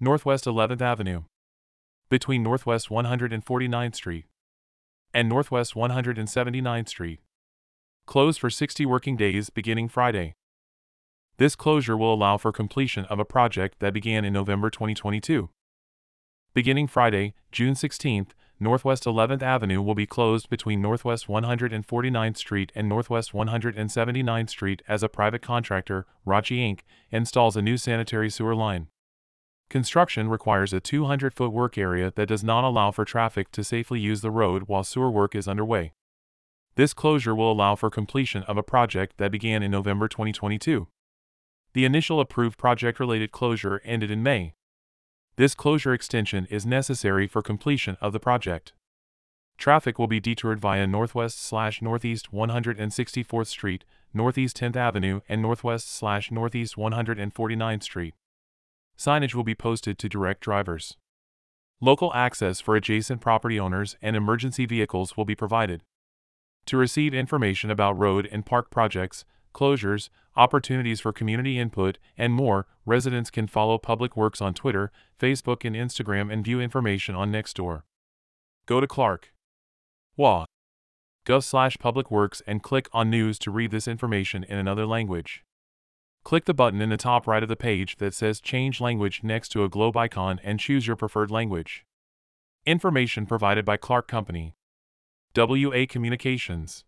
Northwest 11th Avenue. Between Northwest 149th Street and Northwest 179th Street. Closed for 60 working days beginning Friday. This closure will allow for completion of a project that began in November 2022. Beginning Friday, June 16th, Northwest 11th Avenue will be closed between Northwest 149th Street and Northwest 179th Street as a private contractor, Rotschy Inc., installs a new sanitary sewer line. Construction requires a 200 foot work area that does not allow for traffic to safely use the road while sewer work is underway. This closure will allow for completion of a project that began in November 2022. The initial approved project related closure ended in May. This closure extension is necessary for completion of the project. Traffic will be detoured via Northwest slash Northeast 164th Street, Northeast 10th Avenue, and Northwest slash Northeast 149th Street. Signage will be posted to direct drivers. Local access for adjacent property owners and emergency vehicles will be provided. To receive information about road and park projects, closures, opportunities for community input, and more, residents can follow Public Works on Twitter, Facebook, and Instagram and view information on Nextdoor. Go to Clark. Wa. Gov slash Public Works and click on News to read this information in another language. Click the button in the top right of the page that says Change Language next to a globe icon and choose your preferred language. Information provided by Clark County. WA Communications.